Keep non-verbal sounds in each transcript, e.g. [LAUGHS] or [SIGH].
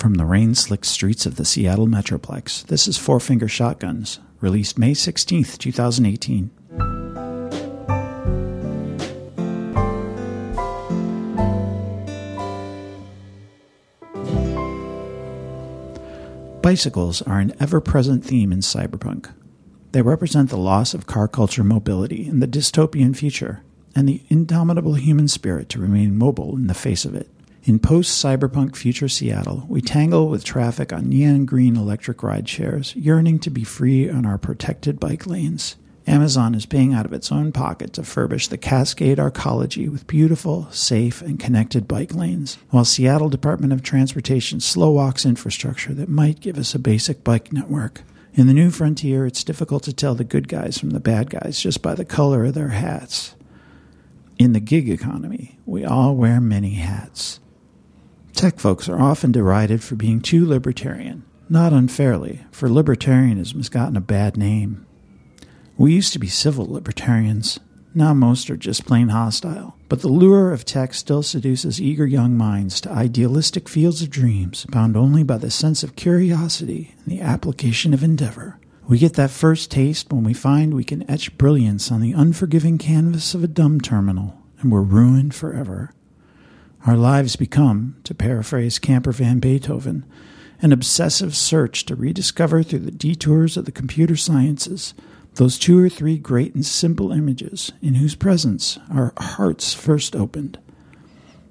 From the rain slick streets of the Seattle Metroplex, this is Four Finger Shotguns, released May 16th, 2018. Bicycles are an ever present theme in cyberpunk. They represent the loss of car culture mobility in the dystopian future and the indomitable human spirit to remain mobile in the face of it. In post cyberpunk future Seattle, we tangle with traffic on neon green electric ride shares, yearning to be free on our protected bike lanes. Amazon is paying out of its own pocket to furbish the Cascade Arcology with beautiful, safe, and connected bike lanes, while Seattle Department of Transportation slow walks infrastructure that might give us a basic bike network. In the new frontier, it's difficult to tell the good guys from the bad guys just by the color of their hats. In the gig economy, we all wear many hats. Tech folks are often derided for being too libertarian. Not unfairly, for libertarianism has gotten a bad name. We used to be civil libertarians. Now most are just plain hostile. But the lure of tech still seduces eager young minds to idealistic fields of dreams bound only by the sense of curiosity and the application of endeavor. We get that first taste when we find we can etch brilliance on the unforgiving canvas of a dumb terminal, and we're ruined forever. Our lives become, to paraphrase Camper Van Beethoven, an obsessive search to rediscover through the detours of the computer sciences those two or three great and simple images in whose presence our hearts first opened.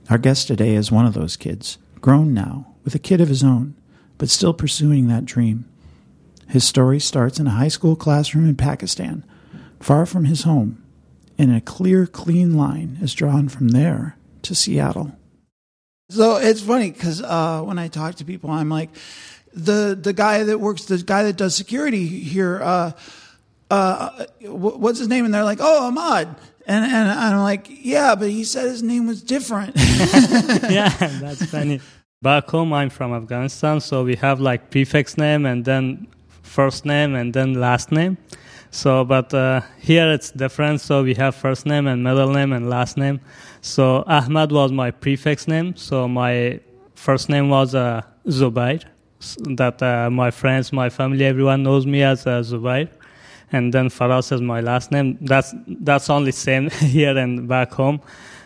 Our guest today is one of those kids, grown now, with a kid of his own, but still pursuing that dream. His story starts in a high school classroom in Pakistan, far from his home, and a clear, clean line is drawn from there to Seattle. So it's funny because uh, when I talk to people, I'm like, the the guy that works, the guy that does security here, uh, uh, what's his name? And they're like, oh, Ahmad. And, and I'm like, yeah, but he said his name was different. [LAUGHS] yeah, [LAUGHS] that's funny. Back home, I'm from Afghanistan, so we have like prefix name and then first name and then last name. So, but uh, here it's different. So we have first name and middle name and last name. So Ahmad was my prefix name. So my first name was uh, Zubair. That uh, my friends, my family, everyone knows me as uh, Zubair. And then Faraz is my last name. That's that's only same [LAUGHS] here and back home.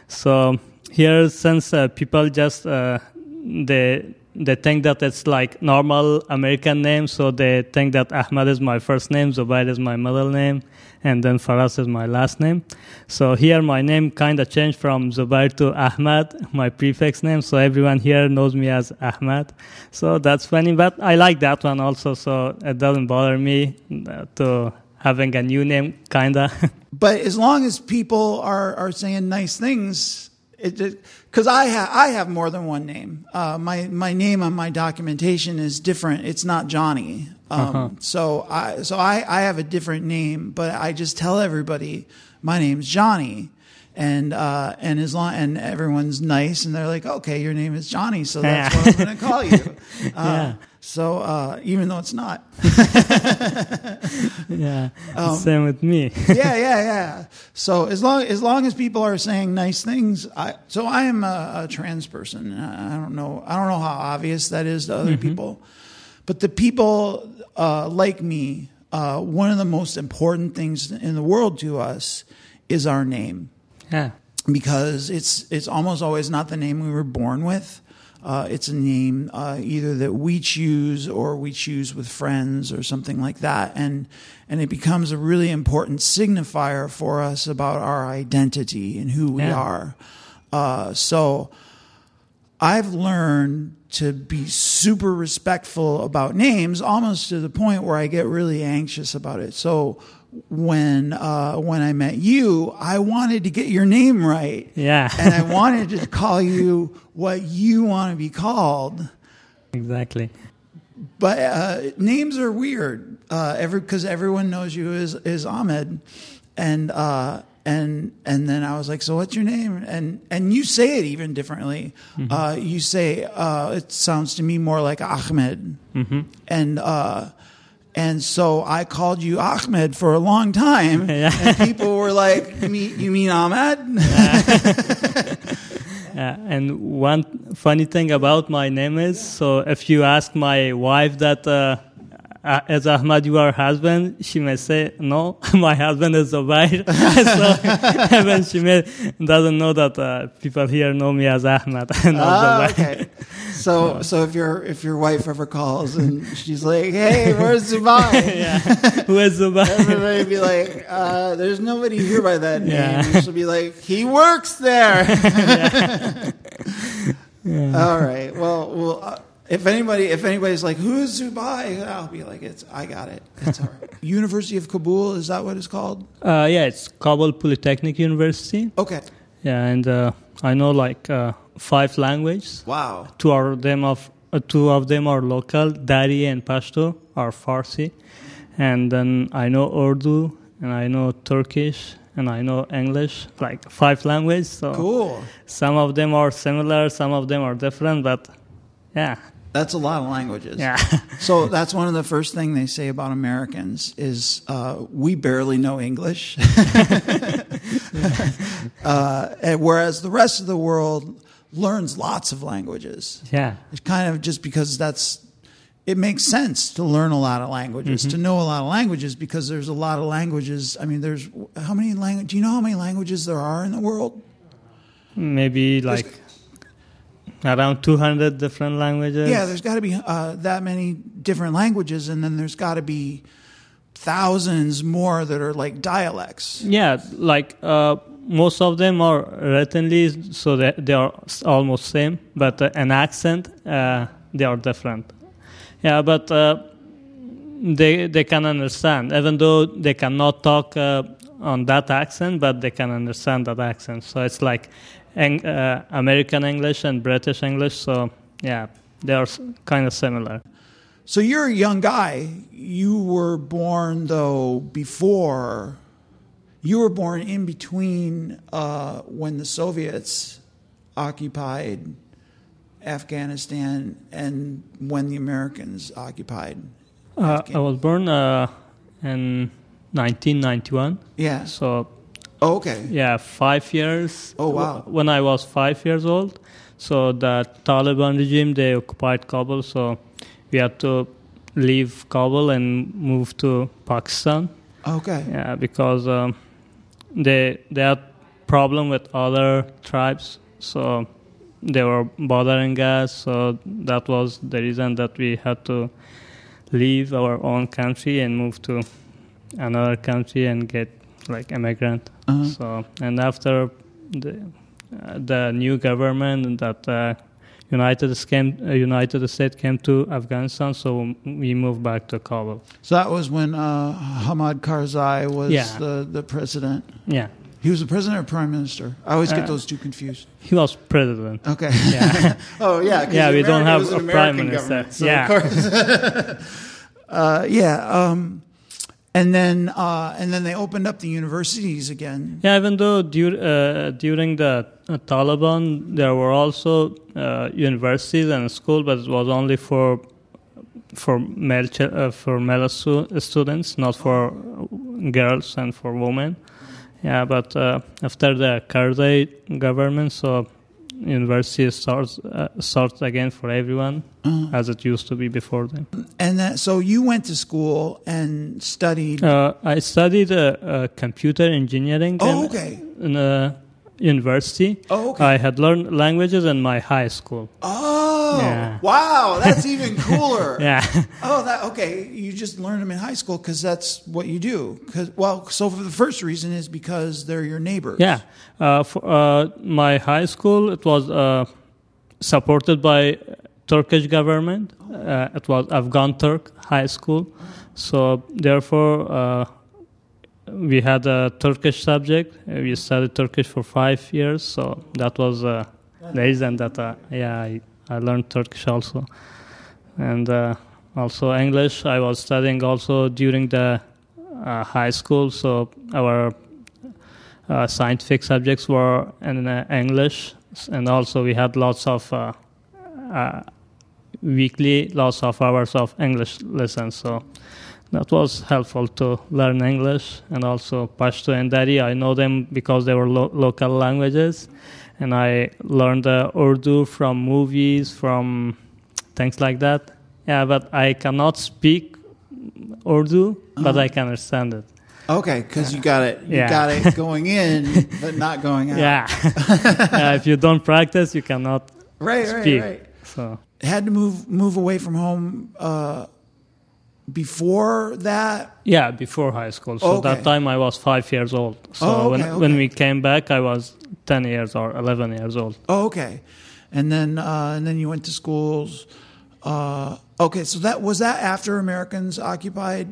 So here, since uh, people just uh, they they think that it's like normal American name, so they think that Ahmad is my first name, Zubair is my middle name, and then Faraz is my last name. So here my name kind of changed from Zubair to Ahmad, my prefix name, so everyone here knows me as Ahmad. So that's funny, but I like that one also, so it doesn't bother me uh, to having a new name, kinda. [LAUGHS] but as long as people are, are saying nice things, because I have I have more than one name. Uh, my my name on my documentation is different. It's not Johnny. Um, uh-huh. So I so I, I have a different name, but I just tell everybody my name's Johnny. And uh, and as long and everyone's nice and they're like, okay, your name is Johnny, so [LAUGHS] that's what I'm going to call you. [LAUGHS] Uh, yeah. So uh, even though it's not. [LAUGHS] yeah. Um, Same with me. yeah, yeah, yeah. So as long as long as people are saying nice things, I so I am a, a trans person. I don't know. I don't know how obvious that is to other mm-hmm. people, but the people uh, like me, uh, one of the most important things in the world to us is our name. Yeah. Because it's it's almost always not the name we were born with. Uh, it's a name uh, either that we choose or we choose with friends or something like that, and and it becomes a really important signifier for us about our identity and who we yeah. are. Uh, so I've learned to be super respectful about names, almost to the point where I get really anxious about it. So when uh, when I met you, I wanted to get your name right. Yeah. and I wanted to call you what you want to be called. Exactly. But uh, names are weird. Uh, every because everyone knows you as as Ahmed, and uh, and and then I was like, so what's your name? And and you say it even differently. Mm-hmm. Uh, you say uh, it sounds to me more like Ahmed, mm-hmm. and uh, and so I called you Ahmed for a long time, [LAUGHS] yeah. and people were like, "You mean, you mean Ahmed?" [LAUGHS] Yeah. and one funny thing about my name is so if you ask my wife that uh, uh, is Ahmad are husband? She may say, no, [LAUGHS] my husband is Zubair. [LAUGHS] so [LAUGHS] even she may, doesn't know that uh, people here know me as Ahmad. ah, okay. So, so if your if your wife ever calls and she's like, "Hey, where's Zubair?" yeah, who is Zubair? Everybody be like, uh, "There's nobody here by that name." Yeah. She'll be like, "He works there." yeah. yeah. All right. Well, well. If anybody, if anybody's like, "Who is Zubair?" I'll be like, "It's I got it. It's all right." [LAUGHS] University of Kabul is that what it's called? Uh, yeah, it's Kabul Polytechnic University. Okay. Yeah, and uh, I know like uh, five languages. Wow. Two of them of uh, two of them are local, Dari and Pashto, are Farsi, and then I know Urdu and I know Turkish and I know English, like five languages. So cool. Some of them are similar, some of them are different, but yeah, that's a lot of languages. Yeah. [LAUGHS] so that's one of the first thing they say about Americans is uh, we barely know English, [LAUGHS] uh, whereas the rest of the world learns lots of languages. Yeah. It's kind of just because that's it makes sense to learn a lot of languages, mm-hmm. to know a lot of languages because there's a lot of languages. I mean, there's how many languages? Do you know how many languages there are in the world? Maybe like. Around 200 different languages? Yeah, there's got to be uh, that many different languages, and then there's got to be thousands more that are like dialects. Yeah, like uh, most of them are writtenly, so that they are almost same, but uh, an accent, uh, they are different. Yeah, but uh, they they can understand, even though they cannot talk uh, on that accent, but they can understand that accent. So it's like Eng- uh, American English and British English. So yeah, they are kind of similar. So you're a young guy. You were born though before. You were born in between uh, when the Soviets occupied Afghanistan and when the Americans occupied. Uh, I was born uh, in 1991. Yeah. So Oh, okay. Yeah, five years. Oh, wow. When I was five years old. So the Taliban regime, they occupied Kabul. So we had to leave Kabul and move to Pakistan. Okay. Yeah, because um, they they had problem with other tribes, so they were bothering us. So that was the reason that we had to leave our own country and move to another country and get like immigrant. Uh-huh. So and after the uh, the new government that uh, United came, uh, United States came to Afghanistan, so we moved back to Kabul. So that was when uh, Hamid Karzai was yeah. the the president. Yeah. He was the president or prime minister? I always get uh, those two confused. He was president. Okay. Yeah. [LAUGHS] oh yeah. Yeah, we don't have a prime minister. So yeah. [LAUGHS] uh, yeah. Um, and then uh, and then they opened up the universities again. Yeah, even though dur- uh, during the uh, Taliban there were also uh, universities and school, but it was only for for male ch- uh, for male stu- students, not for girls and for women. Yeah, but uh, after the Karzai government, so university starts uh, starts again for everyone uh-huh. as it used to be before then. And that, so you went to school and studied. Uh, I studied uh, uh computer engineering. Oh, okay. In a university. Oh, okay. I had learned languages in my high school. Oh, yeah. wow, that's [LAUGHS] even cooler. yeah. Oh, that okay. You just learned them in high school because that's what you do. Cause, well, so for the first reason is because they're your neighbors. Yeah. Uh, for, uh, my high school, it was uh, supported by Turkish government. Uh, it was Afghan Turk High School. So therefore uh, we had a Turkish subject. We studied Turkish for five years, so that was uh, the reason that uh, yeah I, I, learned Turkish also, and uh, also English. I was studying also during the uh, high school, so our uh, scientific subjects were in uh, English, and also we had lots of weekly lots of hours of English lessons. So that was helpful to learn English and also Pashto and Dari. I know them because they were lo- local languages, and I learned uh, Urdu from movies, from things like that. Yeah, but I cannot speak Urdu, but I can understand it. Okay, because you got it. You Yeah. got it [LAUGHS] going in, but not going out. Yeah. [LAUGHS] yeah, if you don't practice, you cannot Right, right, speak. right. So Had to move move away from home uh, before that. yeah, before high school. So Okay. that time I was five years old. So Oh, when okay, when we came back, I was ten years or eleven years old. Oh, okay, and then uh, and then you went to schools. Uh, okay, so that was that after Americans occupied,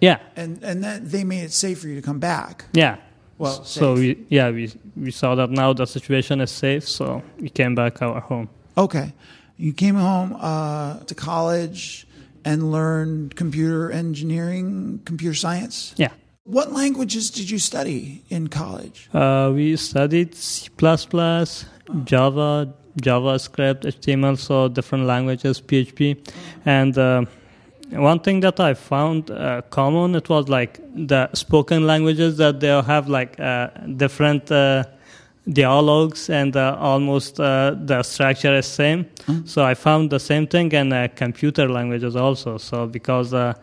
Yeah, and and that they made it safe for you to come back. yeah. Well, so safe. we yeah we we saw that now the situation is safe, so we came back our home. Okay, you came home uh, to college and learned computer engineering, computer science. Yeah. What languages did you study in college? Uh, we studied C++, Java, JavaScript, HTML, so different languages, PHP, and uh, one thing that I found uh, common it was like the spoken languages that they have like uh, different uh, dialogues and uh, almost uh, the structure is same. So I found the same thing in uh, computer languages also. So because uh,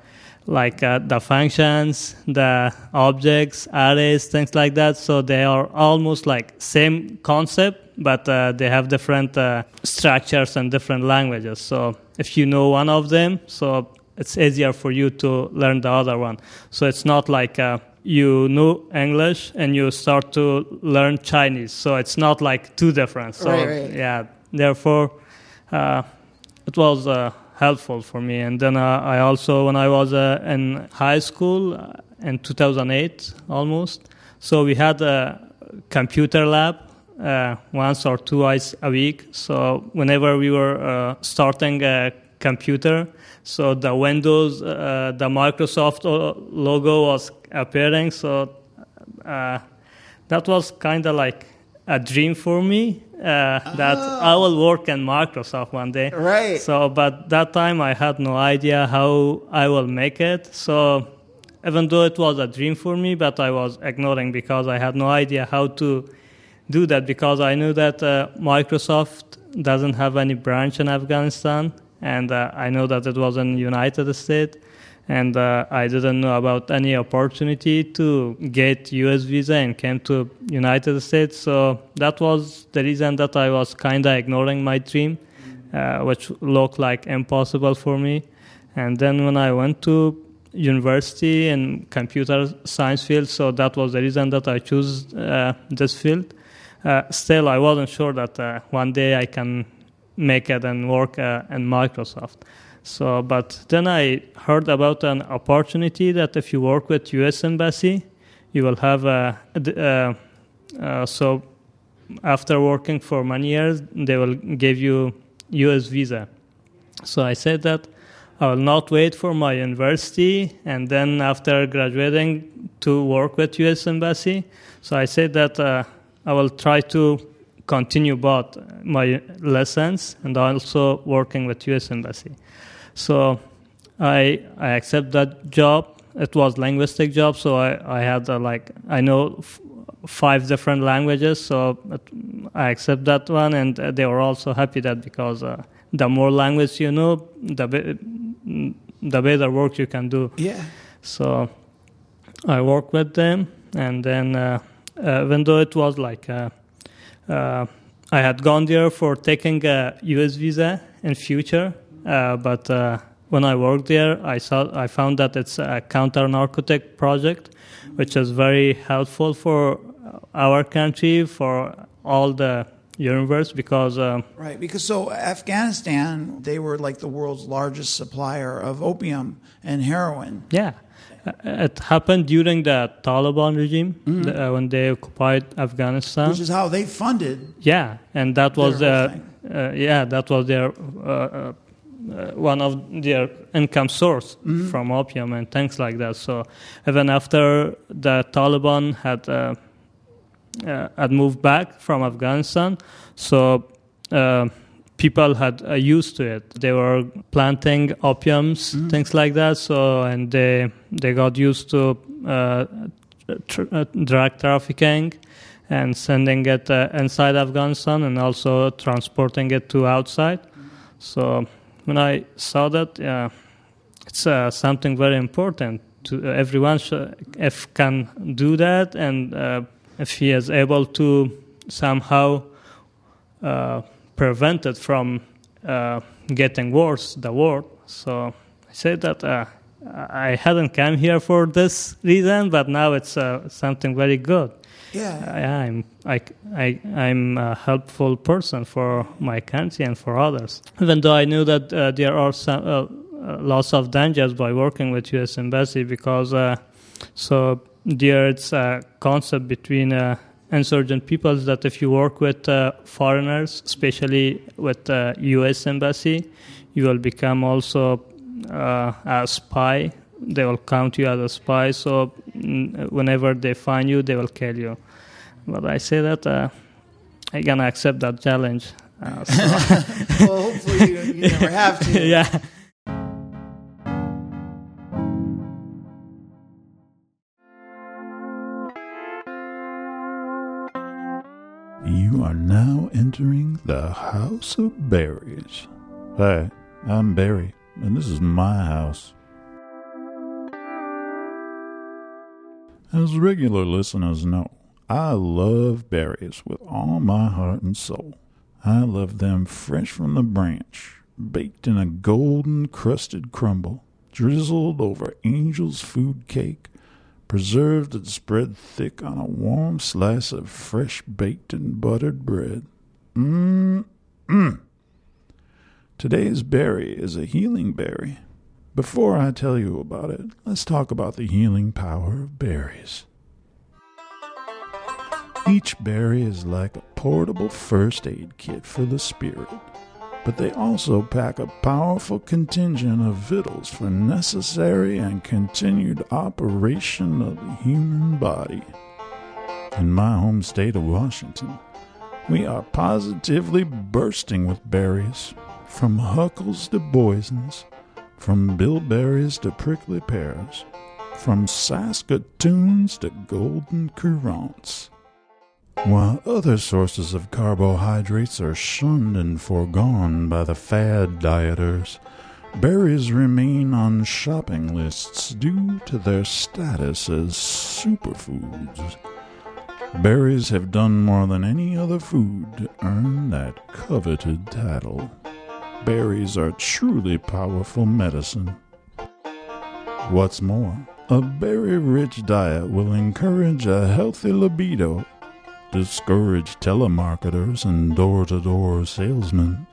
like uh, the functions, the objects, arrays, things like that. So they are almost like same concept, but uh, they have different uh, structures and different languages. So if you know one of them, so it's easier for you to learn the other one. So it's not like uh, you know English and you start to learn Chinese. So it's not like two different. So Right, right. yeah, therefore uh, it was uh, helpful for me. And then uh, I also, when I was uh, in high school uh, in 2008 almost, so we had a computer lab uh, once or twice a week. So whenever we were uh, starting a computer, so the Windows, uh, the Microsoft uh, logo was appearing. So uh, that was kind of like a dream for me uh, that I will work in Microsoft one day. Right. So, but that time I had no idea how I will make it. So, even though it was a dream for me, but I was ignoring because I had no idea how to do that because I knew that uh, Microsoft doesn't have any branch in Afghanistan, and uh, I know that it was in United States, and uh, I didn't know about any opportunity to get U.S. visa and came to United States. So that was the reason that I was kind of ignoring my dream, uh, which looked like impossible for me. And then when I went to university in computer science field, so that was the reason that I chose uh, this field. Uh, still, I wasn't sure that uh, one day I can make it and work uh, in Microsoft. So, but then I heard about an opportunity that if you work with U.S. Embassy, you will have a. Uh, uh, so, after working for many years, they will give you U.S. visa. So I said that I will not wait for my university and then after graduating to work with U.S. Embassy. So I said that uh, I will try to continue both my lessons and also working with U.S. Embassy. So I I accept that job. It was linguistic job, so I I had uh, like I know f- five different languages, so it, I accept that one, and uh, they were also happy that because uh, the more language you know, the be- the better work you can do. Yeah. So I work with them, and then uh, uh, even though it was like uh, I had gone there for taking a U.S. visa in future, uh, but uh, when I worked there, I saw I found that it's a counter narcotic project, which is very helpful for our country for all the universe because. Uh, Right, because so Afghanistan, they were like the world's largest supplier of opium and heroin. Yeah, Uh, it happened during the Taliban regime the, uh, when they occupied Afghanistan. Which is how they funded. yeah, and that was Their their uh, yeah that was their uh, uh, uh, one of their income source from opium and things like that. So even after the Taliban had uh, uh, had moved back from Afghanistan, so uh, people had uh, used to it. They were planting opiums, things like that. So and they they got used to uh, tr- uh, drug trafficking, and sending it uh, inside Afghanistan and also transporting it to outside. So when I saw that, uh, it's uh, something very important to everyone. if can do that, and uh, if he is able to somehow uh, prevent it from uh, getting worse, the war. So I say that I hadn't come here for this reason, but now it's something very good. Yeah, I'm I, I I'm a helpful person for my country and for others. Even though I knew that uh, there are some uh, uh lots of dangers by working with U.S. embassy because uh, so there it's a concept between uh, insurgent peoples that if you work with uh, foreigners, especially with the U.S. embassy, you will become also a spy they will count you as a spy. So mm, whenever they find you, they will kill you. But I say that uh, I gonna accept that challenge. Uh, so. [LAUGHS] well, hopefully you, you never have to. [LAUGHS] yeah. You are now entering the House of Berries. Hi, I'm Barry, and this is my house. As regular listeners know, I love berries with all my heart and soul. I love them fresh from the branch, baked in a golden crusted crumble, drizzled over angel's food cake, preserved and spread thick on a warm slice of fresh baked and buttered bread. Mmm. Today's berry is a healing berry before I tell you about it, let's talk about the healing power of berries. Each berry is like a portable first aid kit for the spirit, but they also pack a powerful contingent of victuals for necessary and continued operation of the human body. In my home state of Washington, we are positively bursting with berries, from huckles to boysen's, from bilberries to prickly pears, from saskatoons to golden currants. While other sources of carbohydrates are shunned and foregone by the fad dieters, berries remain on shopping lists due to their status as superfoods. Berries have done more than any other food to earn that coveted title berries are truly powerful medicine. What's more, a berry rich diet will encourage a healthy libido, discourage telemarketers and door to door salesmen,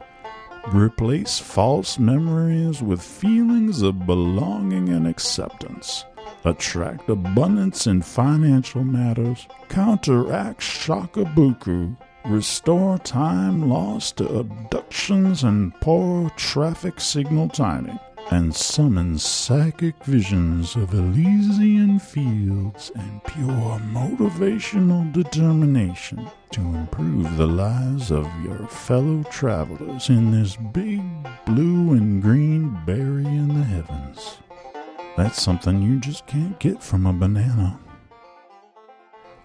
replace false memories with feelings of belonging and acceptance, attract abundance in financial matters, counteract shakubuku. Restore time lost to abductions and poor traffic signal timing, and summon psychic visions of Elysian fields and pure motivational determination to improve the lives of your fellow travelers in this big blue and green berry in the heavens. That's something you just can't get from a banana.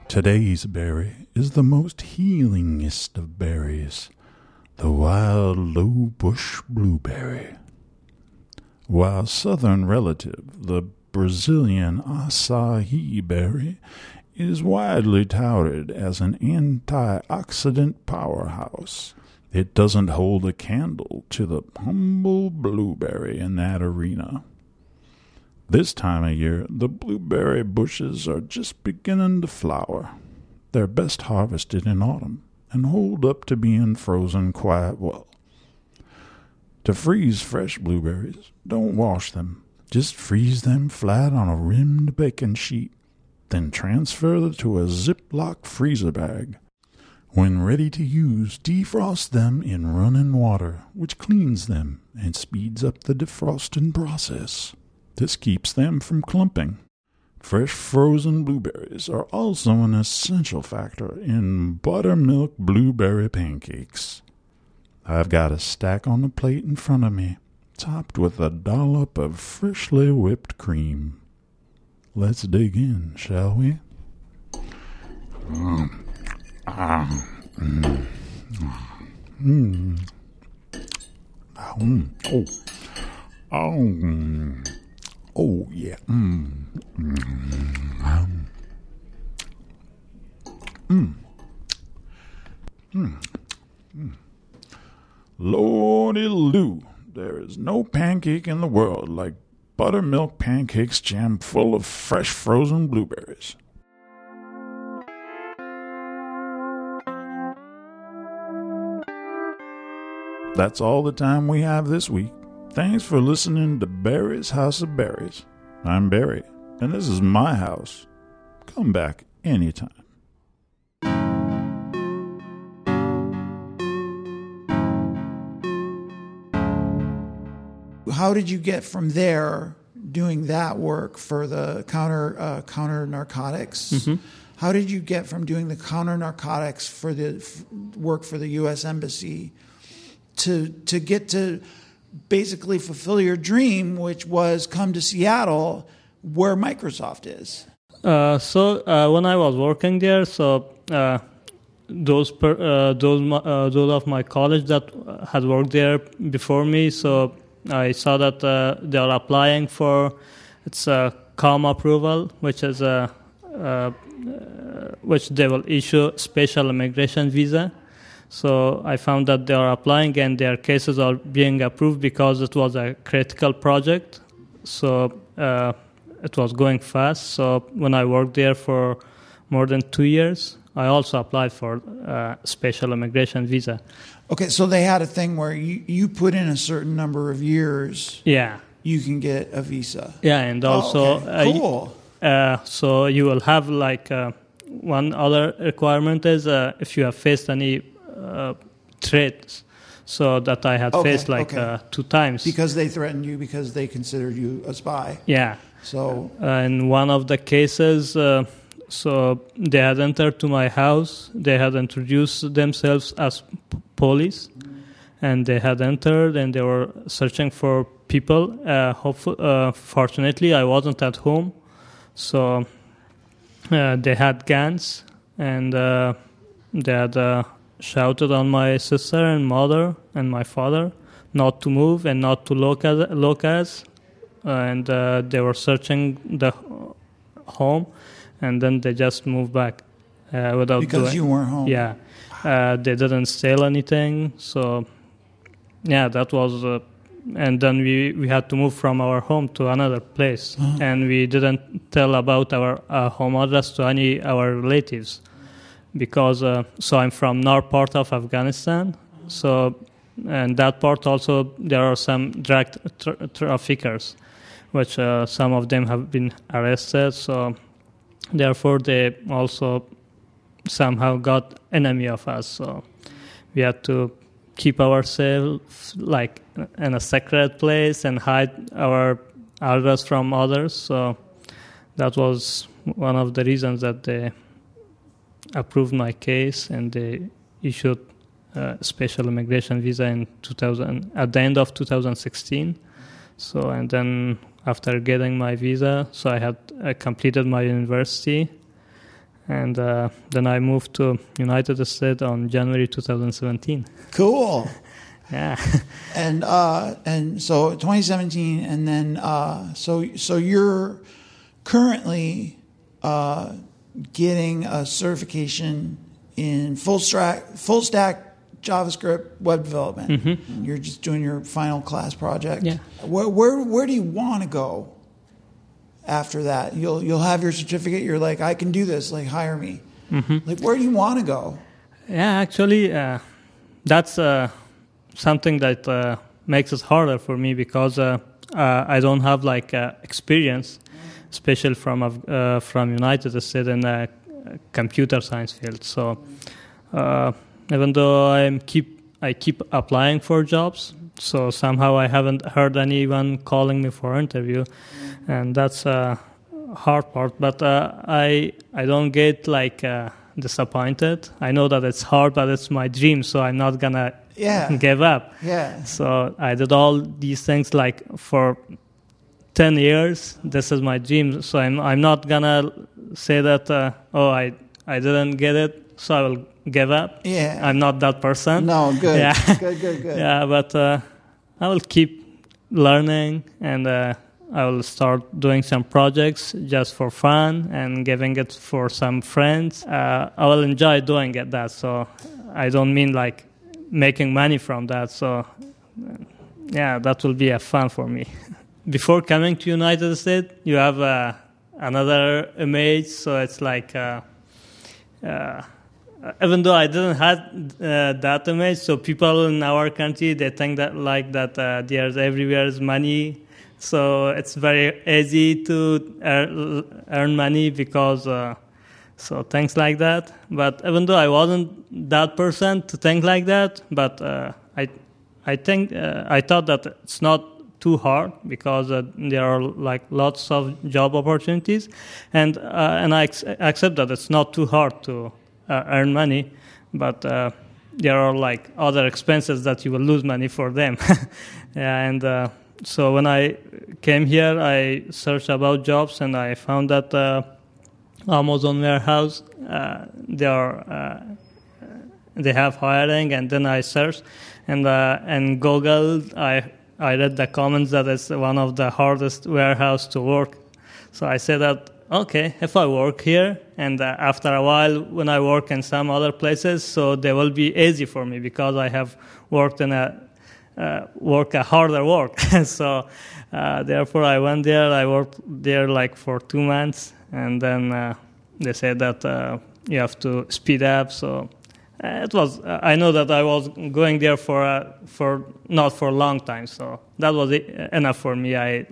Today's berry is the most healingest of berries, the wild low bush blueberry. While southern relative, the Brazilian acai berry, is widely touted as an antioxidant powerhouse. It doesn't hold a candle to the humble blueberry in that arena. This time of year, the blueberry bushes are just beginning to flower. They're best harvested in autumn and hold up to being frozen quite well. To freeze fresh blueberries, don't wash them. Just freeze them flat on a rimmed baking sheet, then transfer them to a Ziploc freezer bag. When ready to use, defrost them in running water, which cleans them and speeds up the defrosting process. This keeps them from clumping. Fresh frozen blueberries are also an essential factor in buttermilk blueberry pancakes. I've got a stack on the plate in front of me, topped with a dollop of freshly whipped cream. Let's dig in, shall we? Mm. Ah. Mm. Mm. Mm. Oh. Oh. Oh, yeah. Mm. Mm. Mm. Lordy Lou, there is no pancake in the world like buttermilk pancakes jammed full of fresh frozen blueberries. That's all the time we have this week. Thanks for listening to Barry's House of Berries. I'm Barry, and this is my house. Come back anytime. How did you get from there doing that work for the counter uh, counter narcotics? How did you get from doing the counter narcotics for the f- work for the U.S. Embassy to to get to basically fulfill your dream, which was come to Seattle, where Microsoft is? Uh, so uh, when I was working there, so uh, those per, uh, those uh, those of my college that had worked there before me, so I saw that uh, they are applying for it's a COM approval, which is a uh, which they will issue special immigration visa. So I found that they are applying and their cases are being approved because it was a critical project. So uh, it was going fast. So when I worked there for more than two years, I also applied for uh, special immigration visa. Okay, so they had a thing where you, you put in a certain number of years, Yeah, you can get a visa. yeah, and Oh, also okay. uh, cool. Uh, so you will have like uh, one other requirement is uh, if you have faced any uh, threats. So that I had Okay, faced like okay. uh, two times. because they threatened you because they considered you a spy. yeah, So uh, in one of the cases, uh, so they had entered to my house. They had introduced themselves as police, and they had entered and they were searching for people. Uh, uh, fortunately, I wasn't at home, so uh, they had guns and uh, they had uh, shouted on my sister and mother and my father not to move and not to look at look at and uh, they were searching the home, and then they just moved back uh, without because doing. you weren't home. Yeah, uh, they didn't steal anything. So, yeah, that was. Uh, and then we, we had to move from our home to another place, and we didn't tell about our uh, home address to any our relatives, because uh, so I'm from north part of Afghanistan, so and that part also there are some drug tra- traffickers, which uh, some of them have been arrested. So therefore they also somehow got enemy of us. So we had to keep ourselves like in a secret place and hide our address from others. So that was one of the reasons that they approved my case and they issued a special immigration visa in 2000 at the end of 2016 so and then after getting my visa so i had uh, completed my university and uh, then I moved to United States on January 2017. Cool. [LAUGHS] Yeah, And uh, and so 2017, and then uh, so so you're currently uh, getting a certification in full stack full stack JavaScript web development. You're just doing your final class project. Yeah. Where where where do you want to go after that? You'll you'll have your certificate. You're like, I can do this. Like, hire me. Like, where do you want to go? yeah. Actually, uh, that's uh, something that uh, makes it harder for me because uh, uh, I don't have like uh, experience, especially from uh, from United States in the computer science field. So uh, even though I keep I keep applying for jobs, so somehow I haven't heard anyone calling me for interview, and that's a hard part. But uh, I I don't get like uh, disappointed. I know that it's hard, but it's my dream, so I'm not gonna Yeah. give up. Yeah. So I did all these things like for ten years. This is my dream. So I'm I'm not gonna say that uh, oh I I didn't get it. So I will give up. Yeah. I'm not that person. No, good. Yeah. Good, good, good. [LAUGHS] Yeah, but uh, I will keep learning and uh, I will start doing some projects just for fun and giving it for some friends. Uh, I will enjoy doing it that. So I don't mean like making money from that. So uh, yeah, that will be a fun for me. [LAUGHS] Before coming to United States, you have uh, another image. So it's like. Even though I didn't have uh, that image, so people in our country they think that like that uh, there's everywhere is money, so it's very easy to earn, earn money because uh, so things like that. But even though I wasn't that person to think like that, but uh, I I think uh, I thought that it's not too hard because uh, there are like lots of job opportunities, and uh, and I accept that it's not too hard to uh, earn money, but uh, there are like other expenses that you will lose money for them. [LAUGHS] and uh, so when I came here, I searched about jobs and I found that uh, Amazon warehouse uh, they are uh, they have hiring, and then I searched and and Google I I read the comments that it's one of the hardest warehouse to work. So I said that okay, if I work here, and uh, after a while when I work in some other places, so they will be easy for me because I have worked in a uh, work a harder work. [LAUGHS] so uh, therefore, I went there. I worked there like for two months, and then uh, they said that uh, you have to speed up. So uh, it was. I know that I was going there for for not for a long time. So that was enough for me. I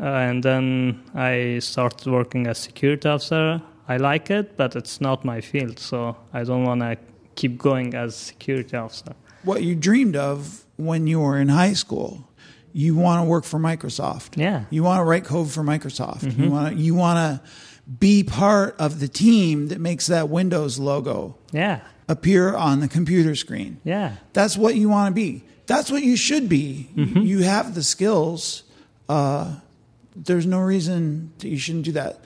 and then I started working as security officer. I like it, but it's not my field, so I don't want to keep going as security officer. What you dreamed of when you were in high school, you want to work for Microsoft. Yeah. You want to write code for Microsoft. Mm-hmm. You want to you want to be part of the team that makes that Windows logo yeah. appear on the computer screen. Yeah. That's what you want to be. That's what you should be. Mm-hmm. You have the skills. Uh, there's no reason you shouldn't do that.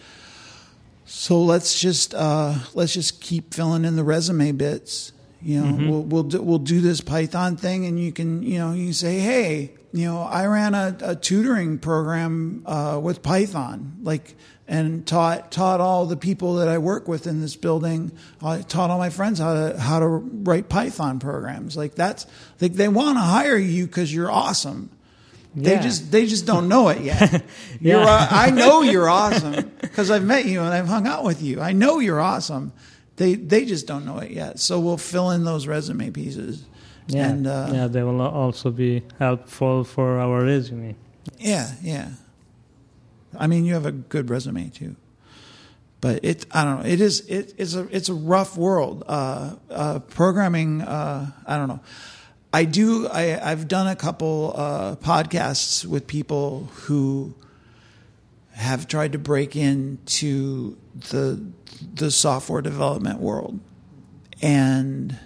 So let's just uh, let's just keep filling in the resume bits. You know, mm-hmm. we'll we'll do, we'll do this Python thing, and you can you know you say, hey, you know, I ran a, a tutoring program uh, with Python, like, and taught taught all the people that I work with in this building. I taught all my friends how to how to write Python programs. Like that's like they want to hire you because you're awesome. They just they just don't know it yet. [LAUGHS] yeah. Uh, I know [LAUGHS] you're awesome because I've met you and I've hung out with you. I know you're awesome. They they just don't know it yet. So we'll fill in those resume pieces. Yeah, and, uh, yeah, they will also be helpful for our resume. Yeah, yeah. I mean, you have a good resume too, but it I don't know. It is it, it's a it's a rough world. Uh, uh, programming. Uh, I don't know. I do. I, have done a couple uh, podcasts with people who have tried to break into the the software development world, and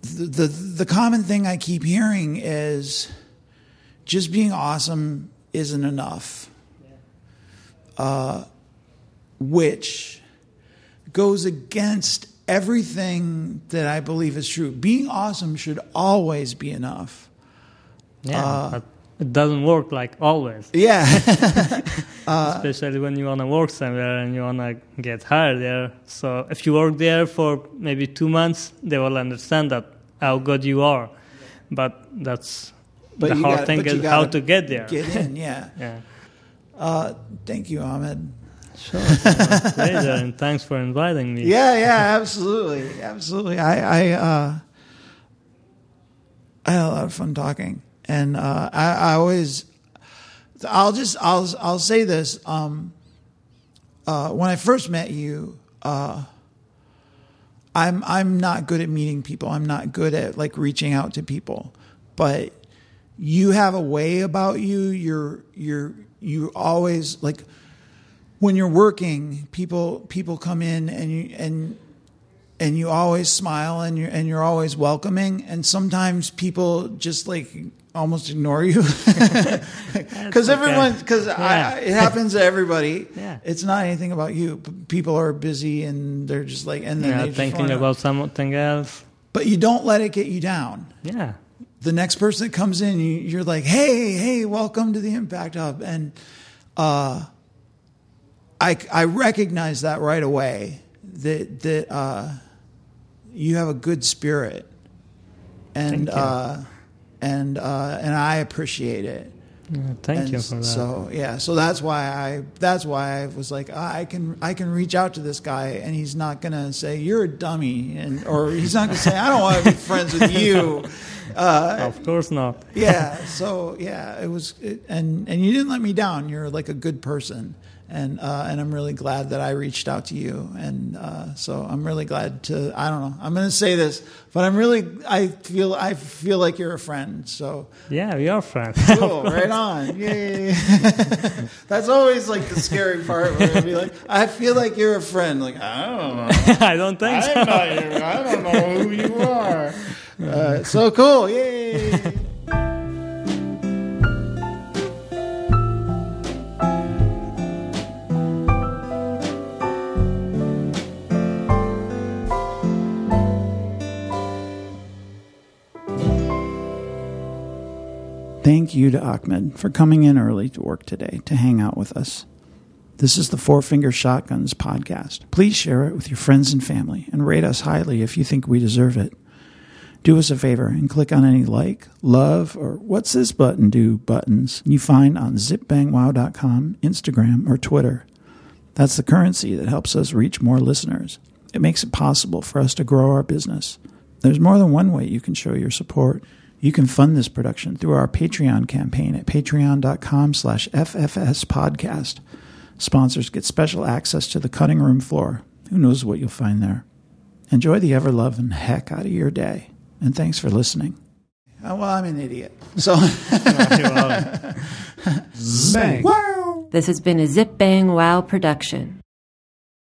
the, the the common thing I keep hearing is just being awesome isn't enough, uh, which goes against everything that I believe is true. Being awesome should always be enough. Yeah, uh, it doesn't work like always. Yeah. [LAUGHS] uh, Especially when you want to work somewhere and you want to get hired there. So if you work there for maybe two months, they will understand that how good you are. But that's but the hard thing is how to get there. Get in, yeah. [LAUGHS] yeah. Uh, thank you, Ahmed. Sure, pleasure, and thanks for inviting me. Yeah, yeah, absolutely, absolutely. I, I, uh, I had a lot of fun talking, and uh, I, I always, I'll just, I'll, I'll say this. Um, uh, when I first met you, uh, I'm, I'm not good at meeting people. I'm not good at like reaching out to people, but you have a way about you. You're, you're, you always like when you're working, people people come in and you and and you always smile and you're and you're always welcoming and sometimes people just like almost ignore you [LAUGHS] because everyone because Yeah. it happens to everybody Yeah. it's not anything about you people are busy and they're just like and then Yeah, they just thinking about something else. but you don't let it get you down Yeah. the next person that comes in, you, you're like, hey, hey, welcome to the Impact Hub. And uh, I, I recognize that right away that, that uh, you have a good spirit. And, uh, and, uh, and I appreciate it. Yeah, thank And you for that. So yeah, so that's why I that's why I was like "Ah, I can I can reach out to this guy and he's not gonna say you're a dummy and or he's not gonna say I don't want to be [LAUGHS] friends with you. Uh, of course not. yeah. So yeah, it was, it, and and you didn't let me down. You're like a good person, and uh, and I'm really glad that I reached out to you, and uh, so I'm really glad to. I don't know. I'm going to say this, but I'm really. I feel. I feel like you're a friend. So Yeah, we are friends. cool. [LAUGHS] right on. Yay. [LAUGHS] That's always like the scary part. Where I'd be like, I feel like you're a friend. Like I don't know. [LAUGHS] I don't think so. I'm not your, I don't know who you are. Uh, so cool. Yay. Thank you to Ahmed for coming in early to work today to hang out with us. This is the Four Finger Shotguns podcast. Please share it with your friends and family and rate us highly if you think we deserve it. Do us a favor and click on any like, love, or what's this button do buttons you find on zipbangwow.com, Instagram, or Twitter. That's the currency that helps us reach more listeners. It makes it possible for us to grow our business. There's more than one way you can show your support. You can fund this production through our Patreon campaign at patreon.com slash ffspodcast. Sponsors get special access to the cutting room floor. Who knows what you'll find there. Enjoy the ever loving heck out of your day. And thanks for listening. Oh, well, I'm an idiot. So, [LAUGHS] [LAUGHS] Bang. wow. This has been a Zip Bang Wow production.